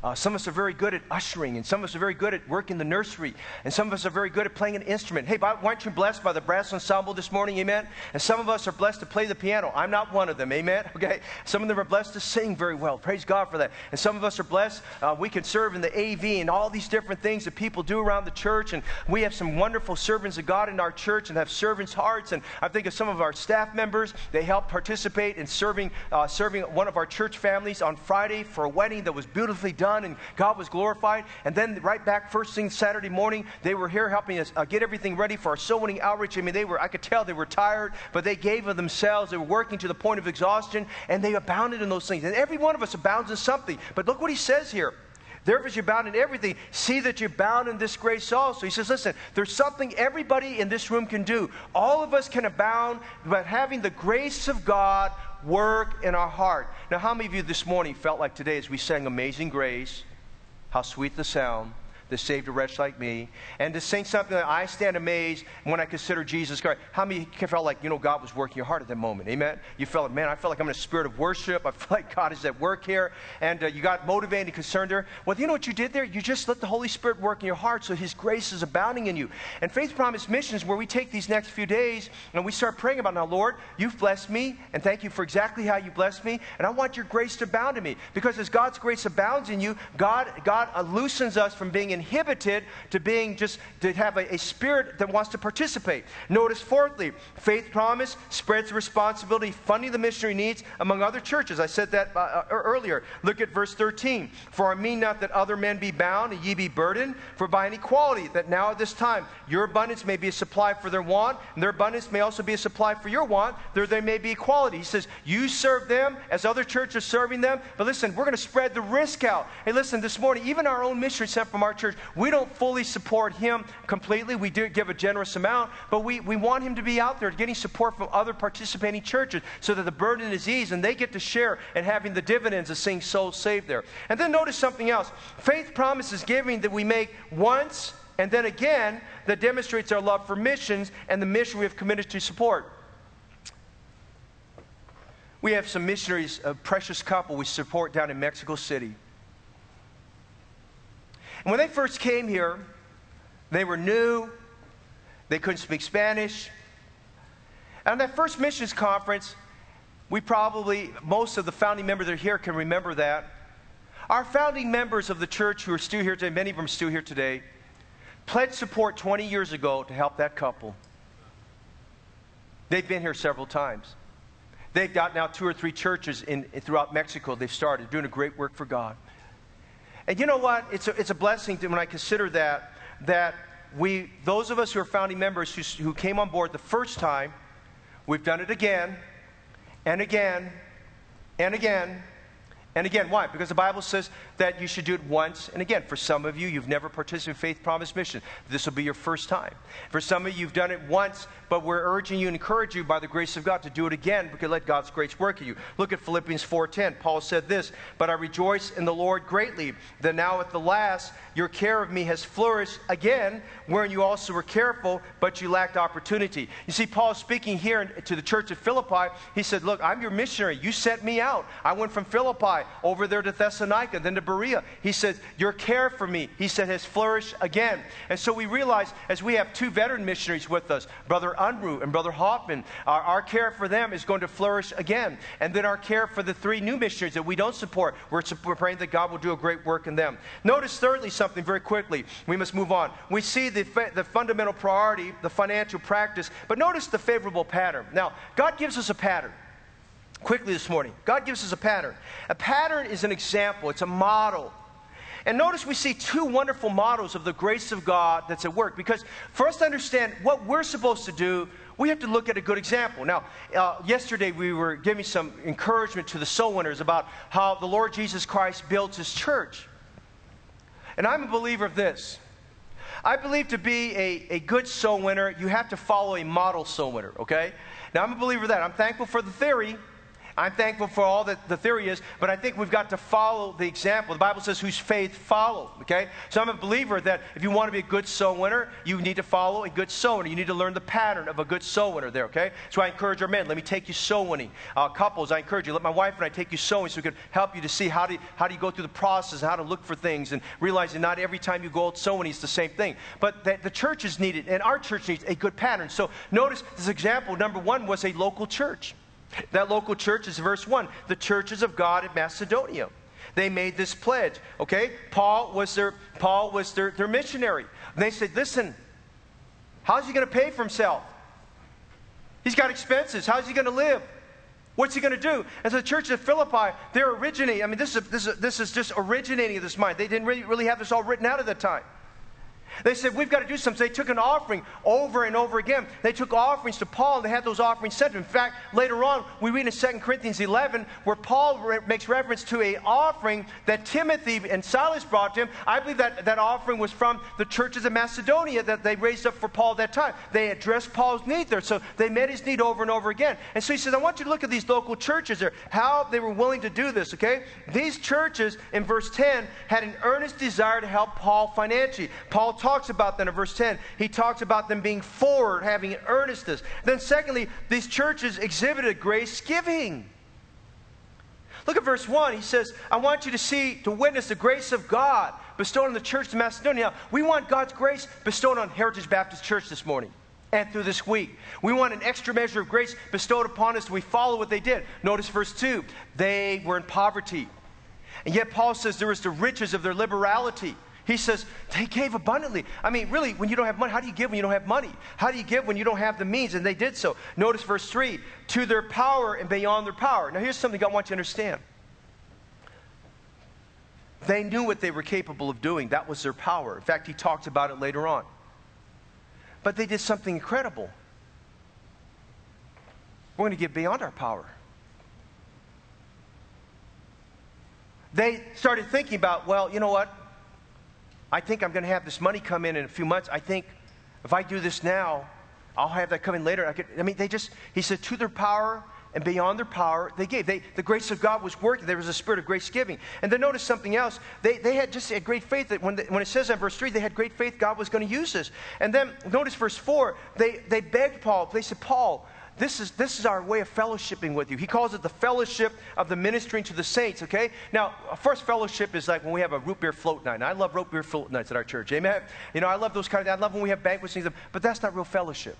Uh, some of us are very good at ushering, and some of us are very good at working the nursery, and some of us are very good at playing an instrument. Hey, weren't you blessed by the brass ensemble this morning? Amen. And some of us are blessed to play the piano. I'm not one of them. Amen. Okay. Some of them are blessed to sing very well. Praise God for that. And some of us are blessed. Uh, we can serve in the AV and all these different things that people do around the church. And we have some wonderful servants of God in our church and have servants' hearts. And I think of some of our staff members. They helped participate in serving uh, serving one of our church families on Friday for a wedding that was beautifully done done and God was glorified. And then right back first thing Saturday morning, they were here helping us uh, get everything ready for our soul winning outreach. I mean, they were, I could tell they were tired, but they gave of themselves. They were working to the point of exhaustion and they abounded in those things. And every one of us abounds in something. But look what he says here. Therefore, you're bound in everything, see that you're bound in this grace also. He says, listen, there's something everybody in this room can do. All of us can abound by having the grace of God work in our heart. Now, how many of you this morning felt like today as we sang Amazing Grace, how sweet the sound that saved a wretch like me, and to sing something that I stand amazed when I consider Jesus Christ. How many felt like, you know, God was working your heart at that moment? Amen? You felt, like, man, I felt like I'm in a spirit of worship. I feel like God is at work here, and uh, you got motivated and concerned there. Well, you know what you did there? You just let the Holy Spirit work in your heart so His grace is abounding in you. And Faith Promise Missions, where we take these next few days and we start praying about, now, Lord, you've blessed me, and thank you for exactly how you blessed me, and I want your grace to abound in me. Because as God's grace abounds in you, God, God loosens us from being inhibited to being just to have a, a spirit that wants to participate. Notice, fourthly, faith promise spreads responsibility funding the missionary needs among other churches. I said that uh, uh earlier. Look at verse 13. For I mean not that other men be bound and ye be burdened, for by an equality that now at this time your abundance may be a supply for their want, and their abundance may also be a supply for your want, there there may be equality. He says, You serve them as other churches serving them, but listen, we're going to spread the risk out. Hey, listen, this morning, even our own missionary sent from our church, we don't fully support him completely. We do give a generous amount, but we, we want him to be out there getting support from other participating churches so that the burden is eased and they get to share and having the dividends of seeing souls saved there. And then notice something else faith promises giving that we make once and then again that demonstrates our love for missions and the mission we have committed to support. We have some missionaries, a precious couple we support down in Mexico City. And when they first came here, they were new, they couldn't speak Spanish. And on that first missions conference, we probably, most of the founding members that are here can remember that. Our founding members of the church who are still here today, many of them are still here today, pledged support 20 years ago to help that couple. They've been here several times. They've got now two or three churches in, throughout Mexico they've started, doing a great work for God. And you know what? It's a, it's a blessing to, when I consider that, that we, those of us who are founding members who, who came on board the first time, we've done it again and again and again And again, why? Because the Bible says that you should do it once. And again, for some of you, you've never participated in Faith Promise Mission. This will be your first time. For some of you, you've done it once, but we're urging you and encourage you by the grace of God to do it again because let God's grace work in you. Look at Philippians 4.10. Paul said this, But I rejoice in the Lord greatly that now at the last your care of me has flourished again, wherein you also were careful, but you lacked opportunity. You see, Paul speaking here to the church of Philippi. He said, Look, I'm your missionary. You sent me out. I went from Philippi over there to Thessalonica, then to Berea. He said, Your care for me, he said, has flourished again. And so we realize as we have two veteran missionaries with us, Brother Unruh and Brother Hoffman, our, our care for them is going to flourish again. And then our care for the three new missionaries that we don't support, we're, we're praying that God will do a great work in them. Notice, thirdly, something very quickly. We must move on. We see the, the fundamental priority, the financial practice, but notice the favorable pattern. Now, God gives us a pattern quickly this morning. God gives us a pattern. A pattern is an example, it's a model. And notice we see two wonderful models of the grace of God that's at work. Because for us to understand what we're supposed to do, we have to look at a good example. Now, uh, yesterday we were giving some encouragement to the soul winners about how the Lord Jesus Christ built his church. And I'm a believer of this. I believe to be a, a good soul winner, you have to follow a model soul winner, okay? Now, I'm a believer of that. I'm thankful for the theory, I'm thankful for all that the theory is, but I think we've got to follow the example. The Bible says, whose faith follow. Okay? So I'm a believer that if you want to be a good soul winner, you need to follow a good soul winner. You need to learn the pattern of a good soul winner there, okay? So I encourage our men, let me take you soul winning. Uh, couples, I encourage you, let my wife and I take you soul winning so we can help you to see how do, you, how do you go through the process and how to look for things and realizing not every time you go out soul winning it's the same thing. But the, the church is needed, and our church needs a good pattern. So notice this example, number one was a local church. That local church is verse 1 the churches of God in Macedonia. They made this pledge. Okay? Paul was their, Paul was their, their missionary. And they said, listen, how's he going to pay for himself? He's got expenses. How's he going to live? What's he going to do? And so the church of Philippi, they're originating. I mean, this is, this is, this is just originating of this mind. They didn't really, really have this all written out at the time. They said, We've got to do something. They took an offering over and over again. They took offerings to Paul, and they had those offerings sent. In fact, later on, we read in 2 Corinthians 11 where Paul re- makes reference to an offering that Timothy and Silas brought to him. I believe that that offering was from the churches of Macedonia that they raised up for Paul at that time. They addressed Paul's need there, so they met his need over and over again. And so he says, I want you to look at these local churches there, how they were willing to do this, okay? These churches, in verse 10, had an earnest desire to help Paul financially. Paul talks about that in verse 10. He talks about them being forward, having earnestness. Then, secondly, these churches exhibited grace giving. Look at verse 1. He says, I want you to see, to witness the grace of God bestowed on the church of Macedonia. Now, we want God's grace bestowed on Heritage Baptist Church this morning and through this week. We want an extra measure of grace bestowed upon us. We follow what they did. Notice verse 2. They were in poverty. And yet Paul says there was the riches of their liberality. He says, they gave abundantly. I mean, really, when you don't have money, how do you give when you don't have money? How do you give when you don't have the means? And they did so. Notice verse 3 to their power and beyond their power. Now, here's something I want you to understand. They knew what they were capable of doing, that was their power. In fact, he talked about it later on. But they did something incredible. We're going to give beyond our power. They started thinking about, well, you know what? I think I'm going to have this money come in in a few months. I think if I do this now, I'll have that come in later. I, could, I mean, they just, he said, to their power and beyond their power, they gave. They, the grace of God was working. There was a spirit of grace giving. And then notice something else. They, they had just a great faith that when, when it says in verse 3, they had great faith God was going to use this. And then notice verse 4, they, they begged Paul, they said, Paul, this is, this is our way of fellowshipping with you. He calls it the fellowship of the ministering to the saints, okay? Now, first fellowship is like when we have a root beer float night. And I love root beer float nights at our church, amen? You know, I love those kind of, I love when we have banquets but that's not real fellowship.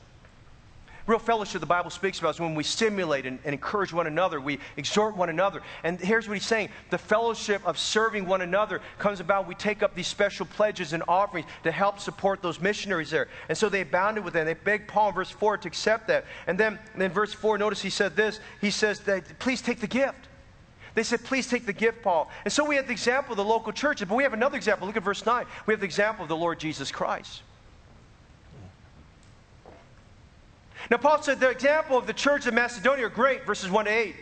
Real fellowship the Bible speaks about is when we stimulate and, and, encourage one another, we exhort one another. And here's what he's saying the fellowship of serving one another comes about. We take up these special pledges and offerings to help support those missionaries there. And so they abounded with them. They begged Paul in verse 4 to accept that. And then in verse 4, notice he said this He says, that, Please take the gift. They said, Please take the gift, Paul. And so we have the example of the local churches, but we have another example. Look at verse 9. We have the example of the Lord Jesus Christ. Now, Paul said the example of the church of Macedonia are great, verses 1 to 8.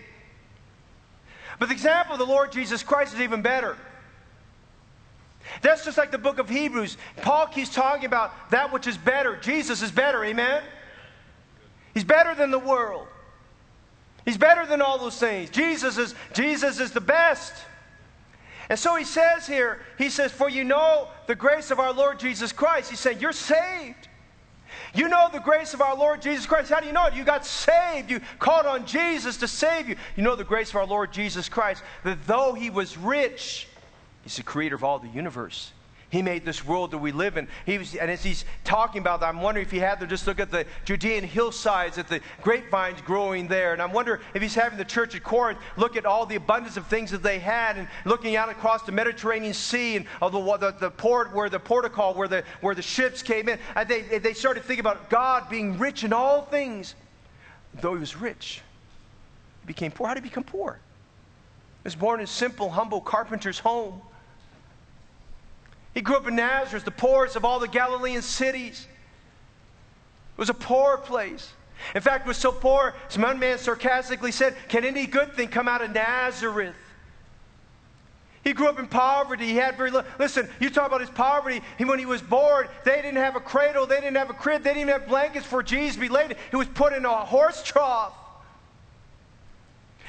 But the example of the Lord Jesus Christ is even better. That's just like the book of Hebrews. Paul keeps talking about that which is better. Jesus is better, amen? He's better than the world. He's better than all those things. Jesus is, Jesus is the best. And so he says here, he says, For you know the grace of our Lord Jesus Christ. He said, You're saved. You know the grace of our Lord Jesus Christ. How do you know it? You got saved. You called on Jesus to save you. You know the grace of our Lord Jesus Christ, that though he was rich, he's the creator of all the universe. He made this world that we live in. He was, and as he's talking about that, I'm wondering if he had to just look at the Judean hillsides, at the grapevines growing there. And I'm wondering if he's having the church at Corinth look at all the abundance of things that they had and looking out across the Mediterranean Sea and of the, the, the port where the portico, where the, where the ships came in. And they, they started thinking about God being rich in all things. Though he was rich, he became poor. How did he become poor? He was born in a simple, humble carpenter's home. He grew up in Nazareth, the poorest of all the Galilean cities. It was a poor place. In fact, it was so poor, some man sarcastically said, Can any good thing come out of Nazareth? He grew up in poverty. He had very little. Listen, you talk about his poverty. He, when he was born, they didn't have a cradle. They didn't have a crib. They didn't even have blankets for Jesus to be laid. He was put in a horse trough.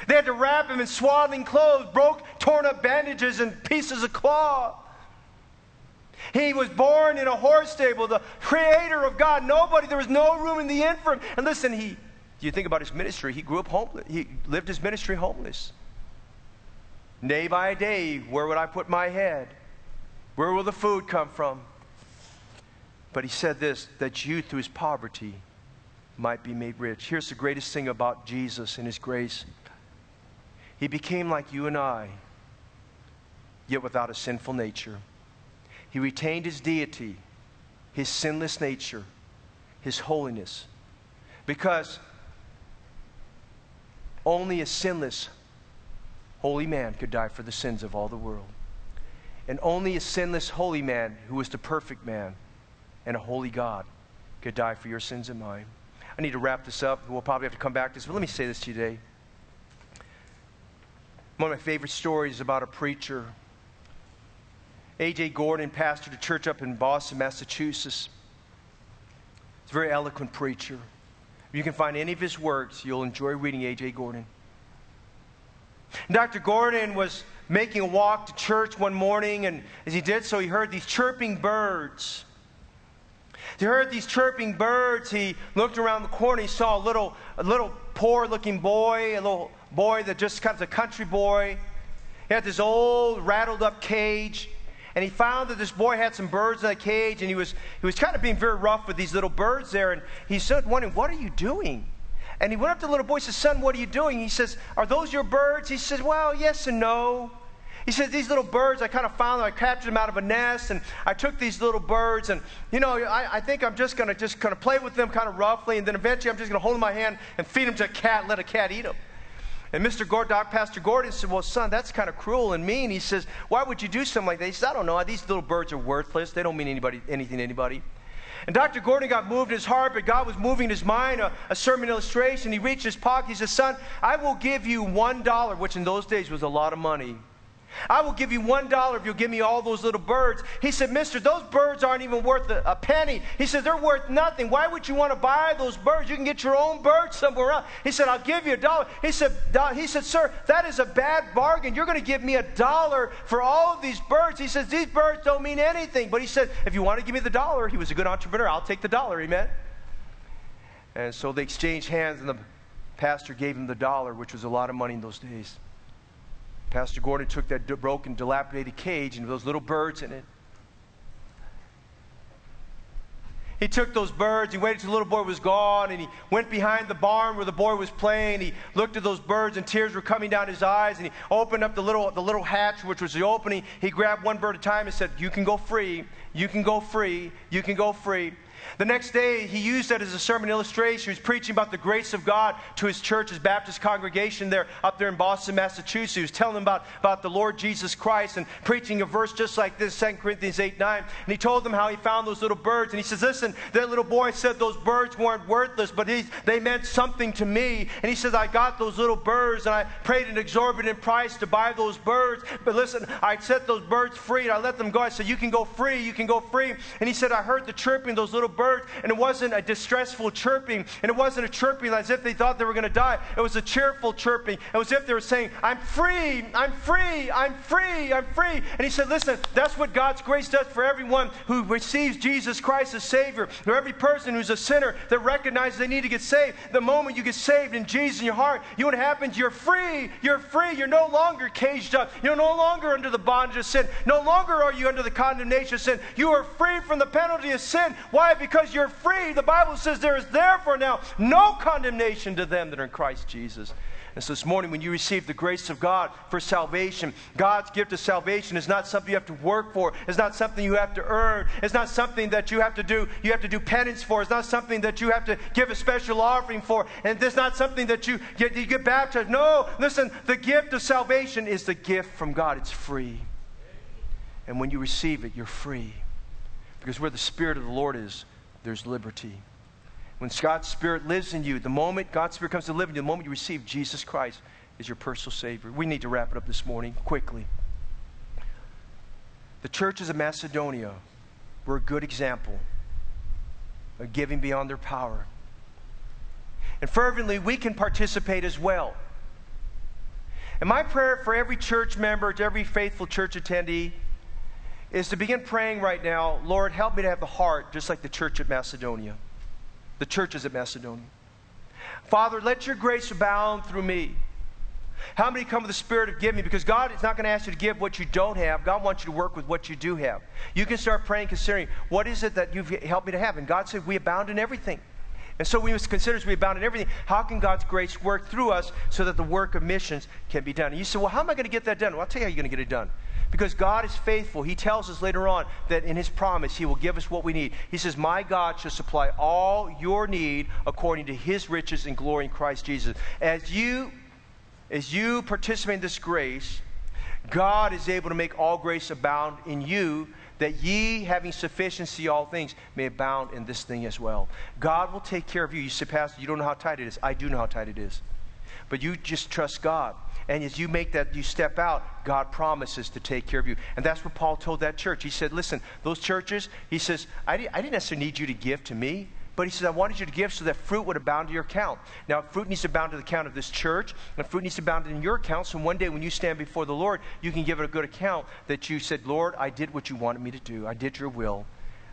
They had to wrap him in swaddling clothes, broke, torn up bandages, and pieces of cloth. He was born in a horse stable, the creator of God. Nobody, there was no room in the inn for him. And listen, he, you think about his ministry, he grew up homeless. He lived his ministry homeless. Day by day, where would I put my head? Where will the food come from? But he said this that you, through his poverty, might be made rich. Here's the greatest thing about Jesus and his grace He became like you and I, yet without a sinful nature. He retained his deity, his sinless nature, his holiness. Because only a sinless, holy man could die for the sins of all the world. And only a sinless, holy man, who was the perfect man and a holy God, could die for your sins and mine. I need to wrap this up. We'll probably have to come back to this, but let me say this to you today. One of my favorite stories is about a preacher A.J. Gordon pastored a church up in Boston, Massachusetts. He's a very eloquent preacher. If you can find any of his works, you'll enjoy reading A.J. Gordon. Dr. Gordon was making a walk to church one morning, and as he did so, he heard these chirping birds. He heard these chirping birds. He looked around the corner. He saw a little, a little poor looking boy, a little boy that just kind of a country boy. He had this old, rattled up cage and he found that this boy had some birds in a cage, and he was, he was kind of being very rough with these little birds there. And he said, wondering, What are you doing? And he went up to the little boy and said, Son, what are you doing? He says, Are those your birds? He says, Well, yes and no. He says, These little birds, I kind of found them. I captured them out of a nest, and I took these little birds, and, you know, I, I think I'm just going to just kind of play with them kind of roughly, and then eventually I'm just going to hold them in my hand and feed them to a cat, let a cat eat them. And Mr. Gordon, Pastor Gordon said, Well, son, that's kind of cruel and mean. He says, Why would you do something like that? He says, I don't know. These little birds are worthless. They don't mean anybody, anything to anybody. And Dr. Gordon got moved in his heart, but God was moving his mind. A, a sermon illustration. He reached his pocket. He says, Son, I will give you one dollar, which in those days was a lot of money. I will give you one dollar if you'll give me all those little birds. He said, Mister, those birds aren't even worth a, a, penny. He said, they're worth nothing. Why would you want to buy those birds? You can get your own birds somewhere else. He said, I'll give you a dollar. He said, he said, sir, that is a bad bargain. You're going to give me a dollar for all of these birds. He says, these birds don't mean anything. But he said, if you want to give me the dollar, he was a good entrepreneur. I'll take the dollar. Amen. And so they exchanged hands, and the pastor gave him the dollar, which was a lot of money in those days. Pastor Gordon took that broken, dilapidated cage and those little birds in it. He took those birds, he waited till the little boy was gone, and he went behind the barn where the boy was playing. He looked at those birds, and tears were coming down his eyes, and he opened up the little, the little hatch, which was the opening. He grabbed one bird at a time and said, You can go free, you can go free, you can go free. The next day, he used that as a sermon illustration. He was preaching about the grace of God to his church, his Baptist congregation there up there in Boston, Massachusetts. He was telling them about, about the Lord Jesus Christ and preaching a verse just like this, 2 Corinthians 8 9. And he told them how he found those little birds. And he says, Listen, that little boy said those birds weren't worthless, but he, they meant something to me. And he says, I got those little birds and I paid an exorbitant price to buy those birds. But listen, I set those birds free and I let them go. I said, You can go free, you can go free. And he said, I heard the chirping of those little and it wasn't a distressful chirping, and it wasn't a chirping as if they thought they were going to die. It was a cheerful chirping. It was as if they were saying, I'm free, I'm free, I'm free, I'm free. And he said, Listen, that's what God's grace does for everyone who receives Jesus Christ as Savior, for every person who's a sinner that recognizes they need to get saved. The moment you get saved in Jesus in your heart, you know what happens? You're free. You're free. You're no longer caged up. You're no longer under the bondage of sin. No longer are you under the condemnation of sin. You are free from the penalty of sin. Why? Because you're free. The Bible says there is therefore now no condemnation to them that are in Christ Jesus. And so this morning, when you receive the grace of God for salvation, God's gift of salvation is not something you have to work for. It's not something you have to earn. It's not something that you have to do. You have to do penance for. It's not something that you have to give a special offering for. And it's not something that you get, you get baptized. No, listen. The gift of salvation is the gift from God. It's free. And when you receive it, you're free. Because where the Spirit of the Lord is, there's liberty. When God's Spirit lives in you, the moment God's Spirit comes to live in you, the moment you receive Jesus Christ as your personal Savior. We need to wrap it up this morning quickly. The churches of Macedonia were a good example of giving beyond their power. And fervently, we can participate as well. And my prayer for every church member, to every faithful church attendee, is to begin praying right now, Lord, help me to have the heart just like the church at Macedonia, the churches at Macedonia. Father, let your grace abound through me. How many come with the spirit of giving? Because God is not going to ask you to give what you don't have. God wants you to work with what you do have. You can start praying, considering what is it that you've helped me to have. And God said, We abound in everything. And so we must consider as we abound in everything, how can God's grace work through us so that the work of missions can be done? And you say, Well, how am I going to get that done? Well, I'll tell you how you're going to get it done. Because God is faithful. He tells us later on that in His promise, He will give us what we need. He says, My God shall supply all your need according to His riches and glory in Christ Jesus. As you, as you participate in this grace, God is able to make all grace abound in you, that ye, having sufficiency all things, may abound in this thing as well. God will take care of you. You say, Pastor, you don't know how tight it is. I do know how tight it is. But you just trust God. And as you make that, you step out, God promises to take care of you. And that's what Paul told that church. He said, Listen, those churches, he says, I, I didn't necessarily need you to give to me. But he says, I wanted you to give so that fruit would abound to your account. Now, fruit needs to abound to the account of this church, and fruit needs to abound in your account. So one day when you stand before the Lord, you can give it a good account that you said, Lord, I did what you wanted me to do. I did your will.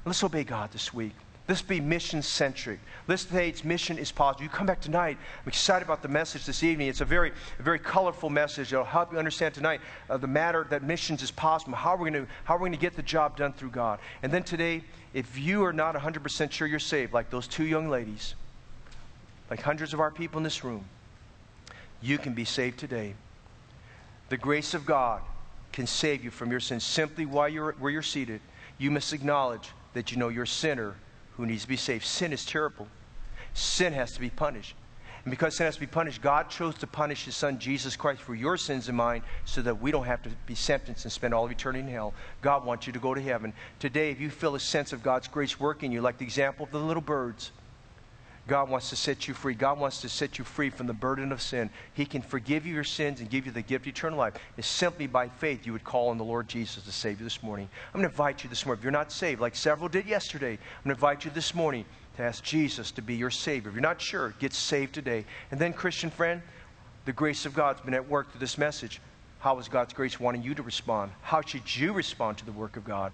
Let's obey God this week. Let's be mission centric. Let's say its mission is positive. You come back tonight. I'm excited about the message this evening. It's a very, very colorful message. It'll help you understand tonight uh, the matter that missions is possible. How we're going to how we're going to get the job done through God. And then today, if you are not 100% sure you're saved, like those two young ladies, like hundreds of our people in this room, you can be saved today. The grace of God can save you from your sins simply while you're where you're seated. You must acknowledge that you know you're a sinner who needs to be saved. Sin is terrible. Sin has to be punished. And because sin has to be punished, God chose to punish His Son, Jesus Christ, for your sins and mine, so that we don't have to be sentenced and spend all of eternity in hell. God wants you to go to heaven. Today, if you feel a sense of God's grace working you, like the example of the little birds, God wants to set you free. God wants to set you free from the burden of sin. He can forgive you your sins and give you the gift of eternal life. It's simply by faith you would call on the Lord Jesus to save you this morning. I'm going to invite you this morning. If you're not saved, like several did yesterday, I'm going to invite you this morning to ask Jesus to be your Savior. If you're not sure, get saved today. And then, Christian friend, the grace of God's been at work through this message. How is God's grace wanting you to respond? How should you respond to the work of God?